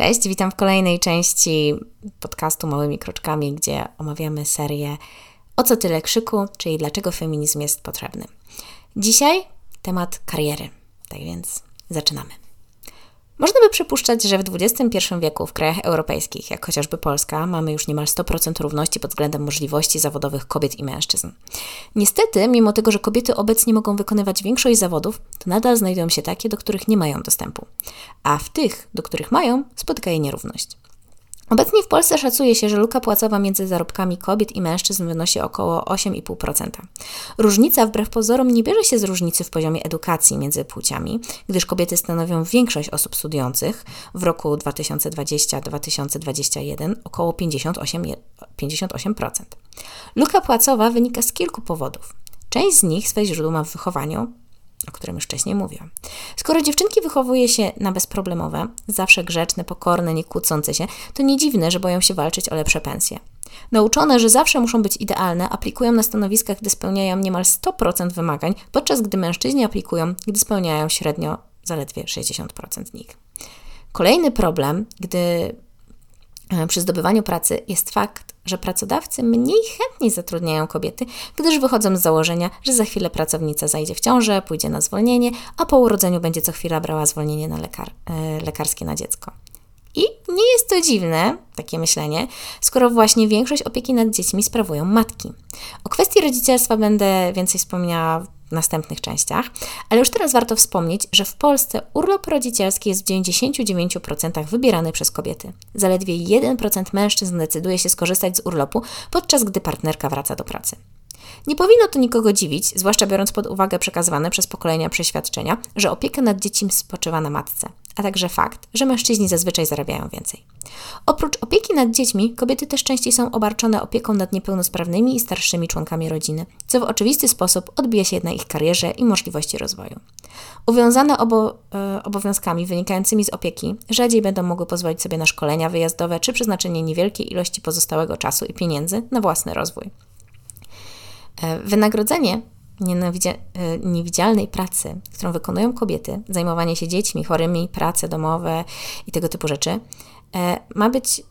Cześć, witam w kolejnej części podcastu Małymi Kroczkami, gdzie omawiamy serię O co tyle krzyku, czyli dlaczego feminizm jest potrzebny. Dzisiaj temat kariery. Tak więc zaczynamy. Można by przypuszczać, że w XXI wieku w krajach europejskich, jak chociażby Polska, mamy już niemal 100% równości pod względem możliwości zawodowych kobiet i mężczyzn. Niestety, mimo tego, że kobiety obecnie mogą wykonywać większość zawodów, to nadal znajdują się takie, do których nie mają dostępu, a w tych, do których mają, spotyka je nierówność. Obecnie w Polsce szacuje się, że luka płacowa między zarobkami kobiet i mężczyzn wynosi około 8,5%. Różnica wbrew pozorom nie bierze się z różnicy w poziomie edukacji między płciami, gdyż kobiety stanowią większość osób studiujących w roku 2020-2021 około 58%. 58%. Luka płacowa wynika z kilku powodów. Część z nich swoje źródło ma w wychowaniu, o którym już wcześniej mówiłam. Skoro dziewczynki wychowuje się na bezproblemowe, zawsze grzeczne, pokorne, nie kłócące się, to nie dziwne, że boją się walczyć o lepsze pensje. Nauczone, że zawsze muszą być idealne, aplikują na stanowiskach, gdy spełniają niemal 100% wymagań, podczas gdy mężczyźni aplikują, gdy spełniają średnio zaledwie 60% z nich. Kolejny problem, gdy przy zdobywaniu pracy jest fakt, że pracodawcy mniej chętnie zatrudniają kobiety, gdyż wychodzą z założenia, że za chwilę pracownica zajdzie w ciążę, pójdzie na zwolnienie, a po urodzeniu będzie co chwila brała zwolnienie na lekar, e, lekarskie na dziecko. I nie jest to dziwne, takie myślenie, skoro właśnie większość opieki nad dziećmi sprawują matki. O kwestii rodzicielstwa będę więcej wspomniała następnych częściach, ale już teraz warto wspomnieć, że w Polsce urlop rodzicielski jest w 99% wybierany przez kobiety. Zaledwie 1% mężczyzn decyduje się skorzystać z urlopu, podczas gdy partnerka wraca do pracy. Nie powinno to nikogo dziwić, zwłaszcza biorąc pod uwagę przekazywane przez pokolenia przeświadczenia, że opieka nad dziećmi spoczywa na matce, a także fakt, że mężczyźni zazwyczaj zarabiają więcej. Oprócz opieki nad dziećmi, kobiety też częściej są obarczone opieką nad niepełnosprawnymi i starszymi członkami rodziny, co w oczywisty sposób odbija się na ich karierze i możliwości rozwoju. Uwiązane obo, e, obowiązkami wynikającymi z opieki rzadziej będą mogły pozwolić sobie na szkolenia wyjazdowe czy przeznaczenie niewielkiej ilości pozostałego czasu i pieniędzy na własny rozwój. E, wynagrodzenie niewidzialnej pracy, którą wykonują kobiety, zajmowanie się dziećmi, chorymi, prace domowe i tego typu rzeczy, e, ma być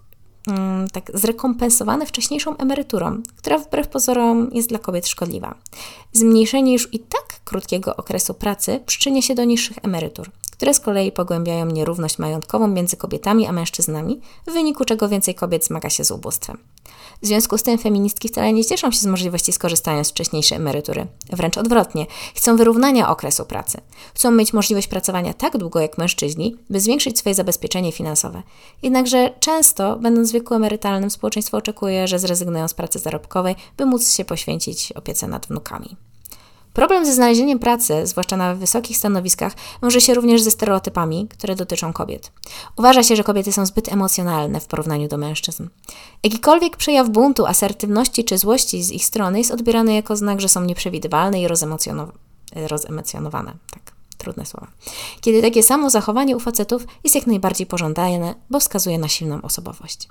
mm, tak zrekompensowane wcześniejszą emeryturą, która wbrew pozorom jest dla kobiet szkodliwa. Zmniejszenie już i tak krótkiego okresu pracy przyczynia się do niższych emerytur, które z kolei pogłębiają nierówność majątkową między kobietami a mężczyznami, w wyniku czego więcej kobiet zmaga się z ubóstwem. W związku z tym feministki wcale nie cieszą się z możliwości skorzystania z wcześniejszej emerytury. Wręcz odwrotnie, chcą wyrównania okresu pracy. Chcą mieć możliwość pracowania tak długo jak mężczyźni, by zwiększyć swoje zabezpieczenie finansowe. Jednakże często, będąc w wieku emerytalnym, społeczeństwo oczekuje, że zrezygnują z pracy zarobkowej, by móc się poświęcić opiece nad wnukami. Problem ze znalezieniem pracy, zwłaszcza na wysokich stanowiskach, wiąże się również ze stereotypami, które dotyczą kobiet. Uważa się, że kobiety są zbyt emocjonalne w porównaniu do mężczyzn. Jakikolwiek przejaw buntu, asertywności czy złości z ich strony jest odbierany jako znak, że są nieprzewidywalne i rozemocjonowane. Tak, trudne słowa. Kiedy takie samo zachowanie u facetów jest jak najbardziej pożądane, bo wskazuje na silną osobowość.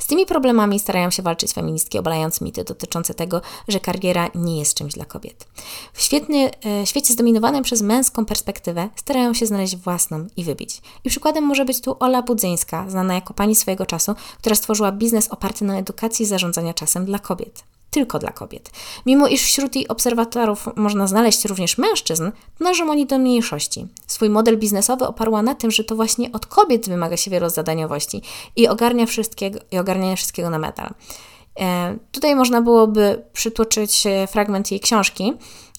Z tymi problemami starają się walczyć feministki, obalając mity dotyczące tego, że kariera nie jest czymś dla kobiet. W świetny, e, świecie zdominowanym przez męską perspektywę starają się znaleźć własną i wybić. I przykładem może być tu Ola Budzyńska, znana jako pani swojego czasu, która stworzyła biznes oparty na edukacji zarządzania czasem dla kobiet tylko dla kobiet. Mimo iż wśród jej obserwatorów można znaleźć również mężczyzn, należą oni do mniejszości. Swój model biznesowy oparła na tym, że to właśnie od kobiet wymaga się wielozadaniowości i ogarnia wszystkiego, i ogarniania wszystkiego na metal. E, tutaj można byłoby przytoczyć e, fragment jej książki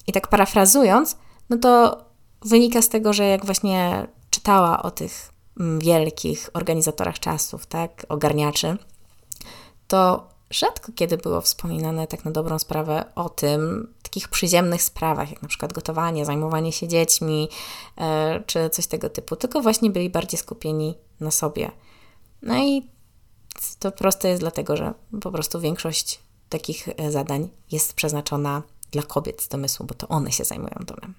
i tak parafrazując, no to wynika z tego, że jak właśnie czytała o tych mm, wielkich organizatorach czasów, tak, ogarniaczy, to rzadko kiedy było wspominane tak na dobrą sprawę o tym, takich przyziemnych sprawach, jak na przykład gotowanie, zajmowanie się dziećmi, e, czy coś tego typu, tylko właśnie byli bardziej skupieni na sobie. No i to proste jest dlatego, że po prostu większość takich e, zadań jest przeznaczona dla kobiet z domysłu, bo to one się zajmują domem.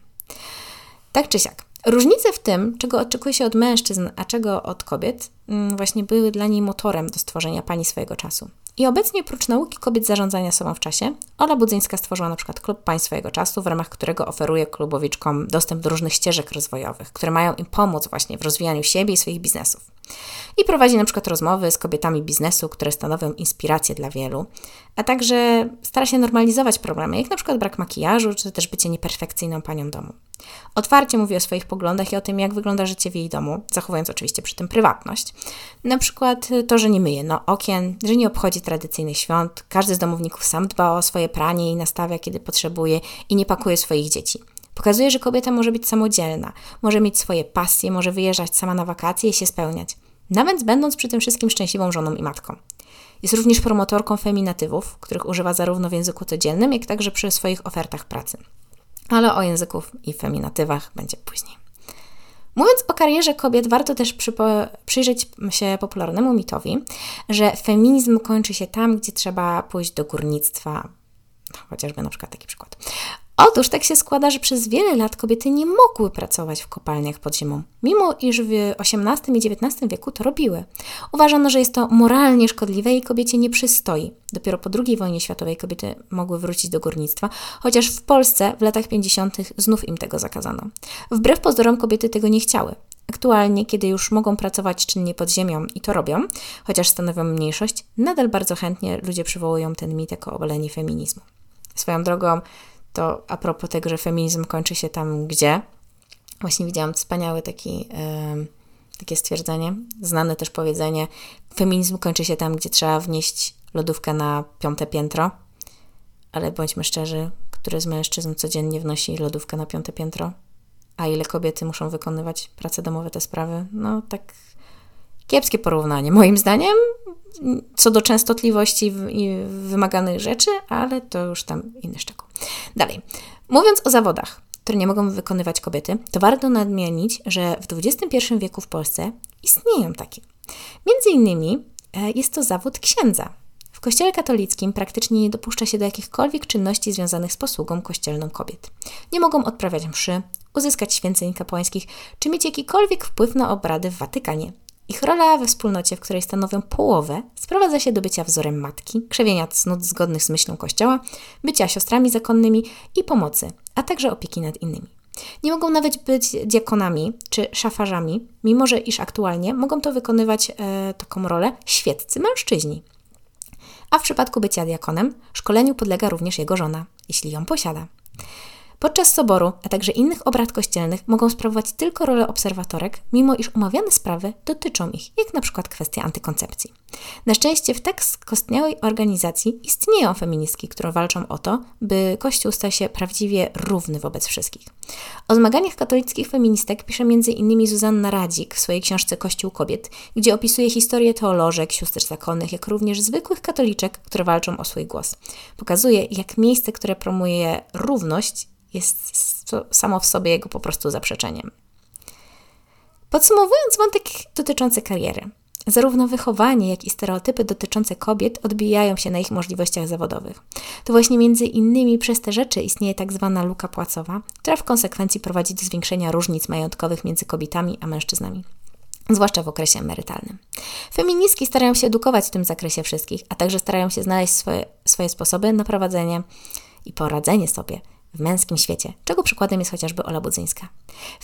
Tak czy siak. Różnice w tym, czego oczekuje się od mężczyzn, a czego od kobiet, mm, właśnie były dla niej motorem do stworzenia pani swojego czasu. I obecnie prócz nauki kobiet zarządzania sobą w czasie, Ola Budzyńska stworzyła na przykład klub Pań swojego czasu, w ramach którego oferuje klubowiczkom dostęp do różnych ścieżek rozwojowych, które mają im pomóc właśnie w rozwijaniu siebie i swoich biznesów. I prowadzi na przykład rozmowy z kobietami biznesu, które stanowią inspirację dla wielu, a także stara się normalizować problemy, jak na przykład brak makijażu, czy też bycie nieperfekcyjną panią domu. Otwarcie mówi o swoich poglądach i o tym, jak wygląda życie w jej domu, zachowując oczywiście przy tym prywatność. Na przykład to, że nie myje no, okien, że nie obchodzi tradycyjnych świąt, każdy z domowników sam dba o swoje pranie i nastawia, kiedy potrzebuje i nie pakuje swoich dzieci. Pokazuje, że kobieta może być samodzielna, może mieć swoje pasje, może wyjeżdżać sama na wakacje i się spełniać, nawet będąc przy tym wszystkim szczęśliwą żoną i matką. Jest również promotorką feminatywów, których używa zarówno w języku codziennym, jak także przy swoich ofertach pracy. Ale o języków i feminatywach będzie później. Mówiąc o karierze kobiet, warto też przyjrzeć się popularnemu mitowi, że feminizm kończy się tam, gdzie trzeba pójść do górnictwa, chociażby na przykład taki przykład. Otóż tak się składa, że przez wiele lat kobiety nie mogły pracować w kopalniach pod ziemią, mimo iż w XVIII i XIX wieku to robiły. Uważano, że jest to moralnie szkodliwe i kobiecie nie przystoi. Dopiero po II wojnie światowej kobiety mogły wrócić do górnictwa, chociaż w Polsce w latach 50. znów im tego zakazano. Wbrew pozorom kobiety tego nie chciały. Aktualnie, kiedy już mogą pracować czynnie pod ziemią i to robią, chociaż stanowią mniejszość, nadal bardzo chętnie ludzie przywołują ten mit jako obalenie feminizmu. Swoją drogą, to a propos tego, że feminizm kończy się tam, gdzie. Właśnie widziałam wspaniałe taki, takie stwierdzenie, znane też powiedzenie: feminizm kończy się tam, gdzie trzeba wnieść lodówkę na piąte piętro. Ale bądźmy szczerzy, który z mężczyzn codziennie wnosi lodówkę na piąte piętro? A ile kobiety muszą wykonywać prace domowe, te sprawy? No tak kiepskie porównanie. Moim zdaniem co do częstotliwości i wymaganych rzeczy, ale to już tam inny szczegół. Dalej. Mówiąc o zawodach, które nie mogą wykonywać kobiety, to warto nadmienić, że w XXI wieku w Polsce istnieją takie. Między innymi e, jest to zawód księdza. W Kościele katolickim praktycznie nie dopuszcza się do jakichkolwiek czynności związanych z posługą kościelną kobiet. Nie mogą odprawiać mszy, uzyskać święceń kapłańskich, czy mieć jakikolwiek wpływ na obrady w Watykanie. Ich rola we wspólnocie, w której stanowią połowę, sprowadza się do bycia wzorem matki, krzewienia cnót zgodnych z myślą Kościoła, bycia siostrami zakonnymi i pomocy, a także opieki nad innymi. Nie mogą nawet być diakonami czy szafarzami, mimo że iż aktualnie mogą to wykonywać e, taką rolę świeccy mężczyźni. A w przypadku bycia diakonem, szkoleniu podlega również jego żona, jeśli ją posiada. Podczas soboru, a także innych obrad kościelnych mogą sprawować tylko rolę obserwatorek, mimo iż omawiane sprawy dotyczą ich, jak na przykład kwestia antykoncepcji. Na szczęście w tak skostniałej organizacji istnieją feministki, które walczą o to, by Kościół stał się prawdziwie równy wobec wszystkich. O zmaganiach katolickich feministek pisze m.in. Zuzanna Radzik w swojej książce Kościół Kobiet, gdzie opisuje historię teolożek, sióstr zakonnych, jak również zwykłych katoliczek, które walczą o swój głos. Pokazuje, jak miejsce, które promuje równość, jest samo w sobie jego po prostu zaprzeczeniem. Podsumowując wątek dotyczący kariery, zarówno wychowanie, jak i stereotypy dotyczące kobiet odbijają się na ich możliwościach zawodowych. To właśnie między innymi przez te rzeczy istnieje tak zwana luka płacowa, która w konsekwencji prowadzi do zwiększenia różnic majątkowych między kobietami a mężczyznami zwłaszcza w okresie emerytalnym. Feministki starają się edukować w tym zakresie wszystkich, a także starają się znaleźć swoje, swoje sposoby na prowadzenie i poradzenie sobie w męskim świecie, czego przykładem jest chociażby Ola Budzyńska.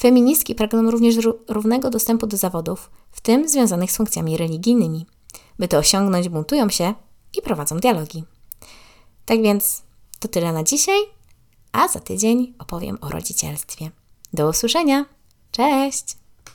Feministki pragną również równego dostępu do zawodów, w tym związanych z funkcjami religijnymi. By to osiągnąć, buntują się i prowadzą dialogi. Tak więc to tyle na dzisiaj, a za tydzień opowiem o rodzicielstwie. Do usłyszenia! Cześć!